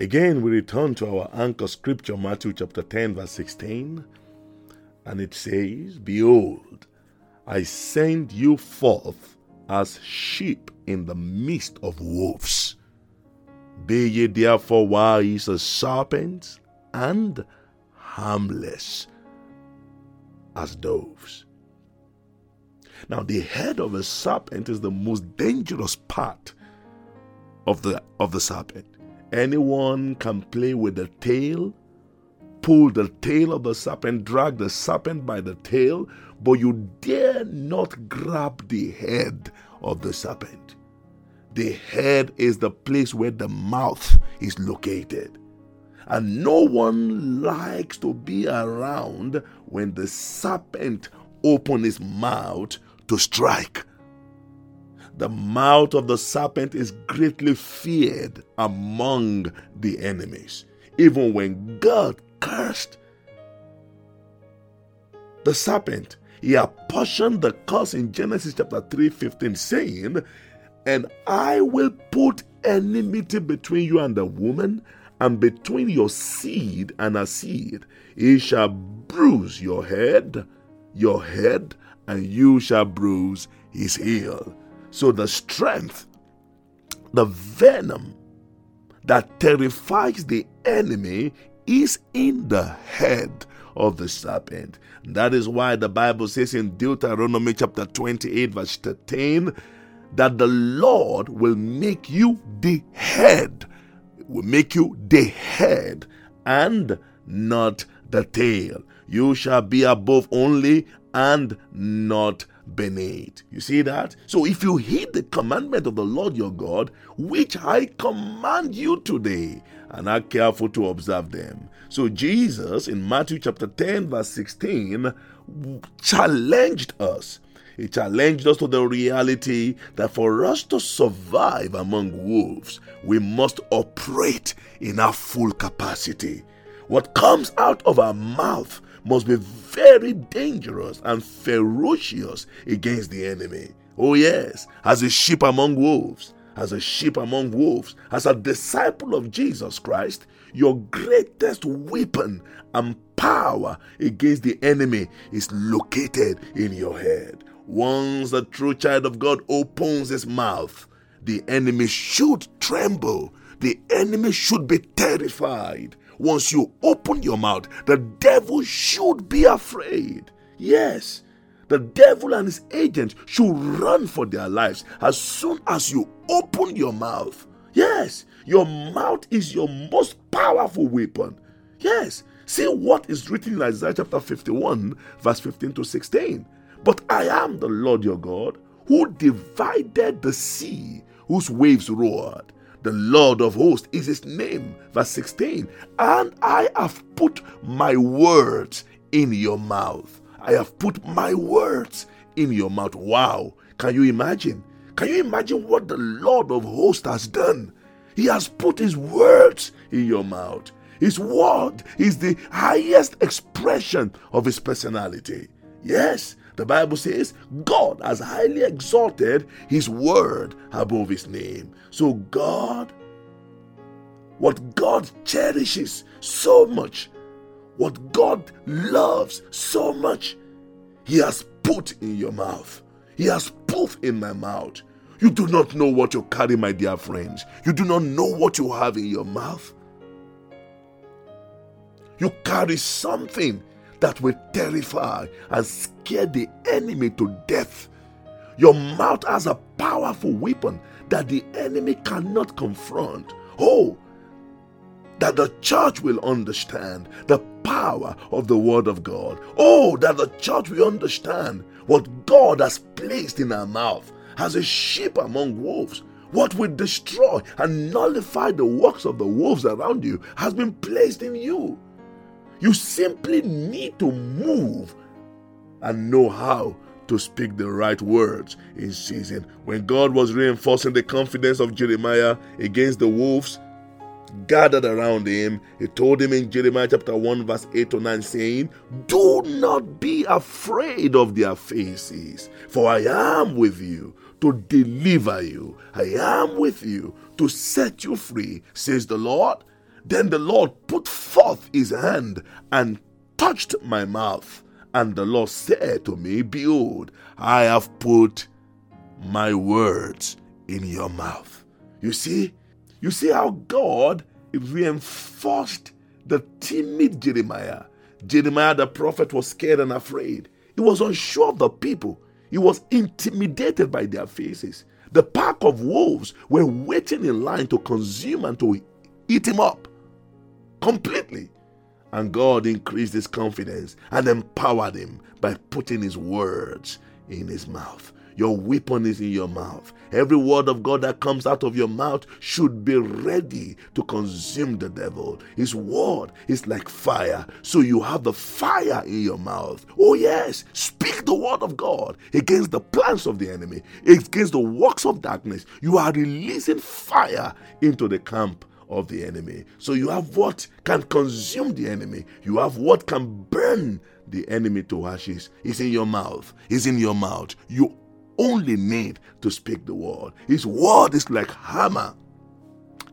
Again, we return to our anchor scripture, Matthew chapter 10, verse 16, and it says, Behold, I send you forth as sheep in the midst of wolves. Be ye therefore wise as serpents and harmless as doves. Now, the head of a serpent is the most dangerous part of the, of the serpent. Anyone can play with the tail, pull the tail of the serpent, drag the serpent by the tail, but you dare not grab the head of the serpent. The head is the place where the mouth is located. And no one likes to be around when the serpent opens his mouth to strike. The mouth of the serpent is greatly feared among the enemies. Even when God cursed the serpent, he apportioned the curse in Genesis chapter 3 15, saying, And I will put enmity between you and the woman, and between your seed and her seed. He shall bruise your head, your head, and you shall bruise his heel. So the strength, the venom that terrifies the enemy is in the head of the serpent. That is why the Bible says in Deuteronomy chapter 28, verse 13, that the Lord will make you the head, will make you the head and not the tail. You shall be above only and not beneath. You see that? So if you heed the commandment of the Lord your God, which I command you today, and are careful to observe them. So Jesus in Matthew chapter 10, verse 16, challenged us. He challenged us to the reality that for us to survive among wolves, we must operate in our full capacity. What comes out of our mouth must be very dangerous and ferocious against the enemy. Oh, yes, as a sheep among wolves, as a sheep among wolves, as a disciple of Jesus Christ, your greatest weapon and power against the enemy is located in your head. Once the true child of God opens his mouth, the enemy should tremble. The enemy should be terrified. Once you open your mouth, the devil should be afraid. Yes, the devil and his agents should run for their lives as soon as you open your mouth. Yes, your mouth is your most powerful weapon. Yes, see what is written in Isaiah chapter 51, verse 15 to 16. But I am the Lord your God who divided the sea whose waves roared. The Lord of hosts is his name. Verse 16. And I have put my words in your mouth. I have put my words in your mouth. Wow. Can you imagine? Can you imagine what the Lord of hosts has done? He has put his words in your mouth. His word is the highest expression of his personality. Yes, the Bible says God has highly exalted his word above his name. So, God, what God cherishes so much, what God loves so much, he has put in your mouth. He has put in my mouth. You do not know what you carry, my dear friends. You do not know what you have in your mouth. You carry something that will terrify and scare the enemy to death. Your mouth has a powerful weapon that the enemy cannot confront. Oh, that the church will understand the power of the Word of God. Oh, that the church will understand what God has placed in our mouth as a sheep among wolves. What will destroy and nullify the works of the wolves around you has been placed in you. You simply need to move and know how to speak the right words in season. When God was reinforcing the confidence of Jeremiah against the wolves gathered around him, he told him in Jeremiah chapter 1, verse 8 to 9, saying, Do not be afraid of their faces, for I am with you to deliver you. I am with you to set you free, says the Lord. Then the Lord put forth his hand and touched my mouth. And the Lord said to me, Behold, I have put my words in your mouth. You see? You see how God reinforced the timid Jeremiah. Jeremiah the prophet was scared and afraid. He was unsure of the people. He was intimidated by their faces. The pack of wolves were waiting in line to consume and to eat him up completely. And God increased his confidence and empowered him by putting his words in his mouth. Your weapon is in your mouth. Every word of God that comes out of your mouth should be ready to consume the devil. His word is like fire. So you have the fire in your mouth. Oh, yes. Speak the word of God against the plans of the enemy, against the works of darkness. You are releasing fire into the camp of the enemy. So you have what can consume the enemy, you have what can burn the enemy to ashes. It's in your mouth. It's in your mouth. You only need to speak the word. His word is like hammer.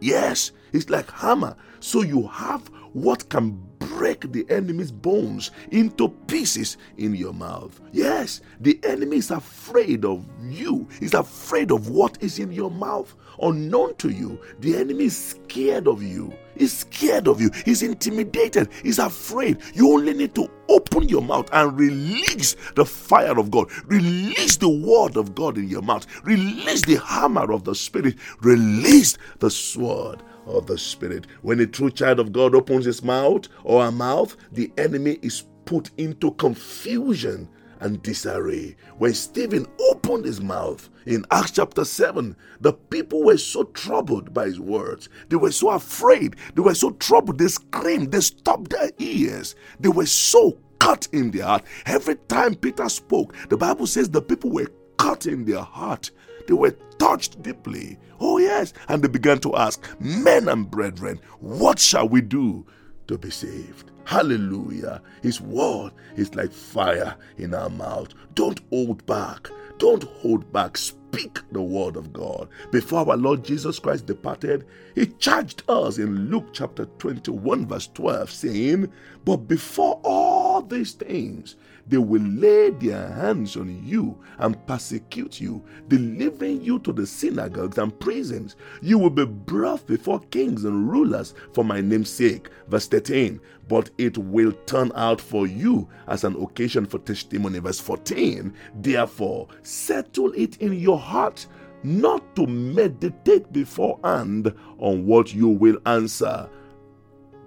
Yes, it's like hammer. So you have what can break the enemy's bones into pieces in your mouth. Yes, the enemy is afraid of you, he's afraid of what is in your mouth. Unknown to you, the enemy is scared of you. He's scared of you. He's intimidated. He's afraid. You only need to open your mouth and release the fire of God. Release the word of God in your mouth. Release the hammer of the Spirit. Release the sword of the Spirit. When a true child of God opens his mouth or her mouth, the enemy is put into confusion and disarray. When Stephen opened his mouth in Acts chapter 7, the people were so troubled by his words. They were so afraid. They were so troubled. They screamed. They stopped their ears. They were so cut in their heart. Every time Peter spoke, the Bible says the people were cut in their heart. They were touched deeply. Oh, yes. And they began to ask, Men and brethren, what shall we do to be saved? Hallelujah. His word is like fire in our mouth. Don't hold back. Don't hold back. Speak the word of God. Before our Lord Jesus Christ departed, he charged us in Luke chapter 21, verse 12, saying, But before all these things, they will lay their hands on you and persecute you, delivering you to the synagogues and prisons. You will be brought before kings and rulers for my name's sake. Verse 13. But it will turn out for you as an occasion for testimony. Verse 14. Therefore, settle it in your heart not to meditate beforehand on what you will answer.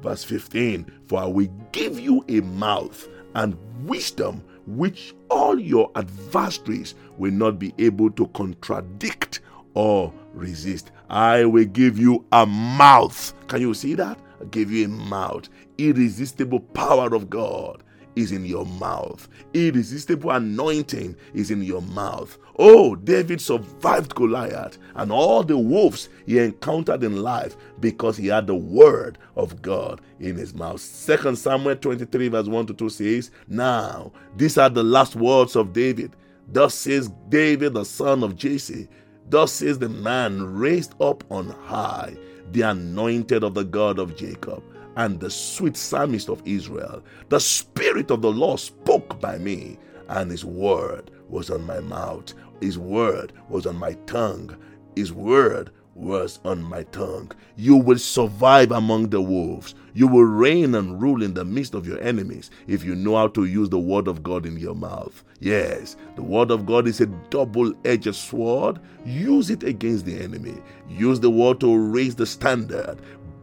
Verse 15 For I will give you a mouth and wisdom which all your adversaries will not be able to contradict or resist. I will give you a mouth. Can you see that? I give you a mouth. Irresistible power of God is in your mouth. Irresistible anointing is in your mouth. Oh, David survived Goliath and all the wolves he encountered in life because he had the word of God in his mouth. Second Samuel 23, verse 1 to 2 says, Now, these are the last words of David. Thus says David, the son of Jesse. Thus says the man raised up on high, the anointed of the God of Jacob and the sweet psalmist of Israel. The Spirit of the Lord spoke by me, and His word was on my mouth. His word was on my tongue. His word was on my tongue. You will survive among the wolves. You will reign and rule in the midst of your enemies if you know how to use the word of God in your mouth. Yes, the word of God is a double edged sword. Use it against the enemy. Use the word to raise the standard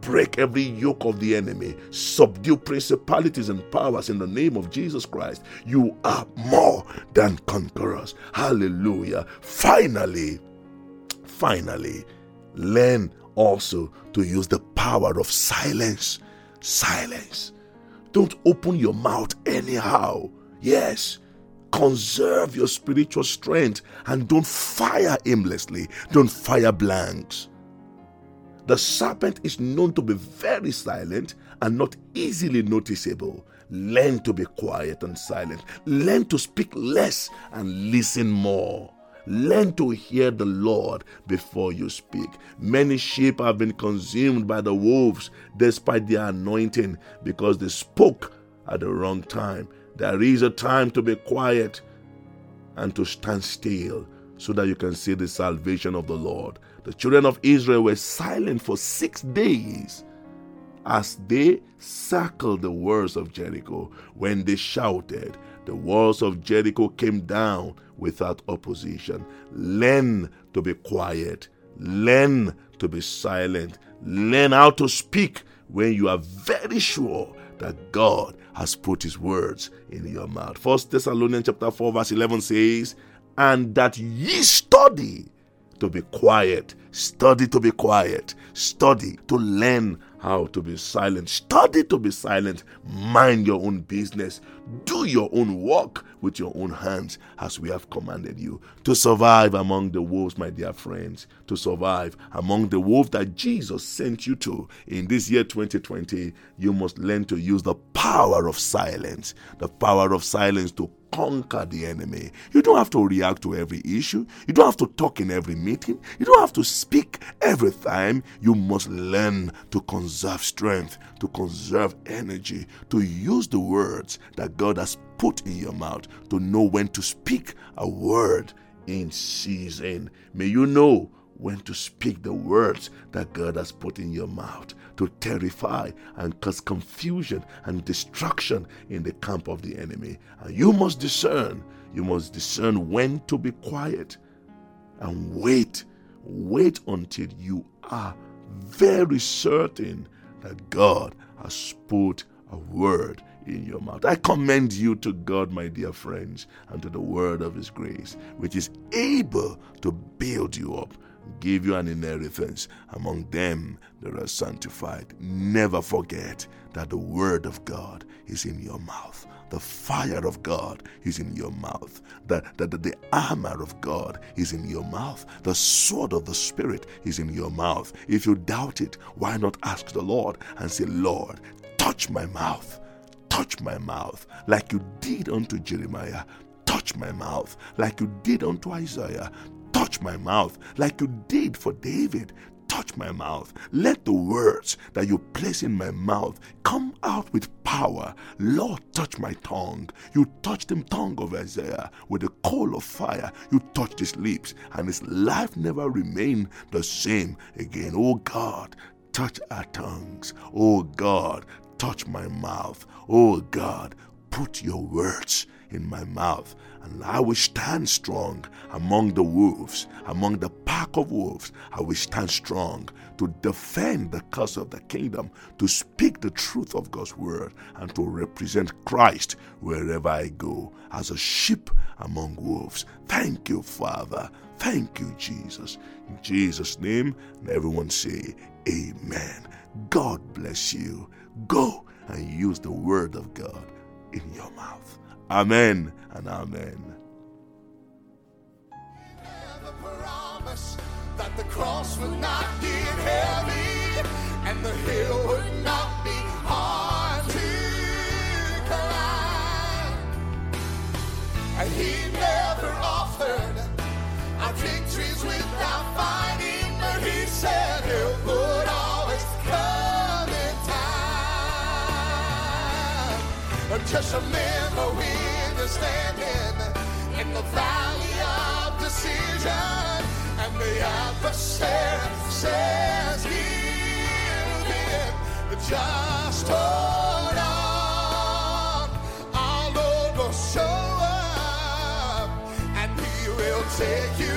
break every yoke of the enemy, subdue principalities and powers in the name of Jesus Christ. You are more than conquerors. Hallelujah. Finally, finally, learn also to use the power of silence. Silence. Don't open your mouth anyhow. Yes. Conserve your spiritual strength and don't fire aimlessly. Don't fire blanks. The serpent is known to be very silent and not easily noticeable. Learn to be quiet and silent. Learn to speak less and listen more. Learn to hear the Lord before you speak. Many sheep have been consumed by the wolves despite their anointing because they spoke at the wrong time. There is a time to be quiet and to stand still so that you can see the salvation of the Lord. The children of Israel were silent for six days as they circled the walls of Jericho. When they shouted, the walls of Jericho came down without opposition. Learn to be quiet. Learn to be silent. Learn how to speak when you are very sure that God has put his words in your mouth. First Thessalonians chapter 4 verse 11 says, "And that ye study to be quiet, study to be quiet, study to learn how to be silent. Study to be silent. Mind your own business. Do your own work with your own hands as we have commanded you. To survive among the wolves, my dear friends, to survive among the wolves that Jesus sent you to in this year 2020, you must learn to use the power of silence. The power of silence to conquer the enemy. You don't have to react to every issue. You don't have to talk in every meeting. You don't have to speak every time. You must learn to conserve strength, to conserve energy, to use the words that God has put in your mouth, to know when to speak a word in season. May you know when to speak the words that God has put in your mouth to terrify and cause confusion and destruction in the camp of the enemy. And you must discern, you must discern when to be quiet and wait. Wait until you are very certain that God has put a word in your mouth. I commend you to God, my dear friends, and to the word of His grace, which is able to build you up give you an inheritance among them that are sanctified. Never forget that the word of God is in your mouth. The fire of God is in your mouth. The, the, the armor of God is in your mouth. The sword of the Spirit is in your mouth. If you doubt it, why not ask the Lord and say, Lord, touch my mouth. Touch my mouth like you did unto Jeremiah touch my mouth like you did unto Isaiah. Touch my mouth like you did for David. Touch my mouth. Let the words that you place in my mouth come out with power. Lord, touch my tongue. You touched the tongue of Isaiah with a coal of fire. You touched his lips, and his life never remained the same again. Oh God, touch our tongues. Oh God, touch my mouth. Oh God, put your words in my mouth and I will stand strong among the wolves, among the pack of wolves. I will stand strong to defend the cause of the kingdom, to speak the truth of God's word, and to represent Christ wherever I go as a sheep among wolves. Thank you, Father. Thank you, Jesus. In Jesus' name, everyone say, Amen. God bless you. Go and use the word of God in your mouth. Amen and amen. That the cross not get heavy and the hill would not be hard to climb. And he time. Just remember we standing in the valley of decision, and the adversary says, Give in, just hold on. Our Lord will show up, and He will take you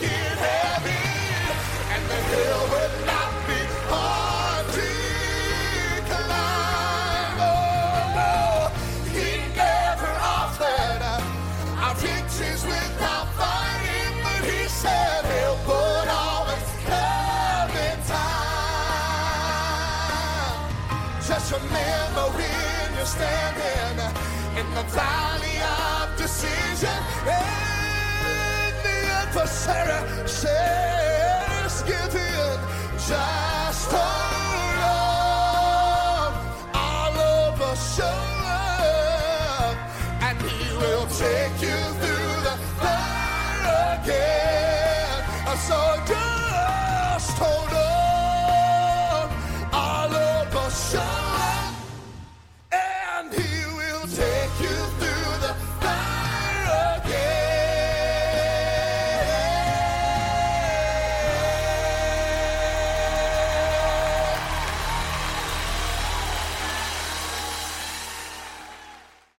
you're standing in the valley of decision. And the adversary says, Give in,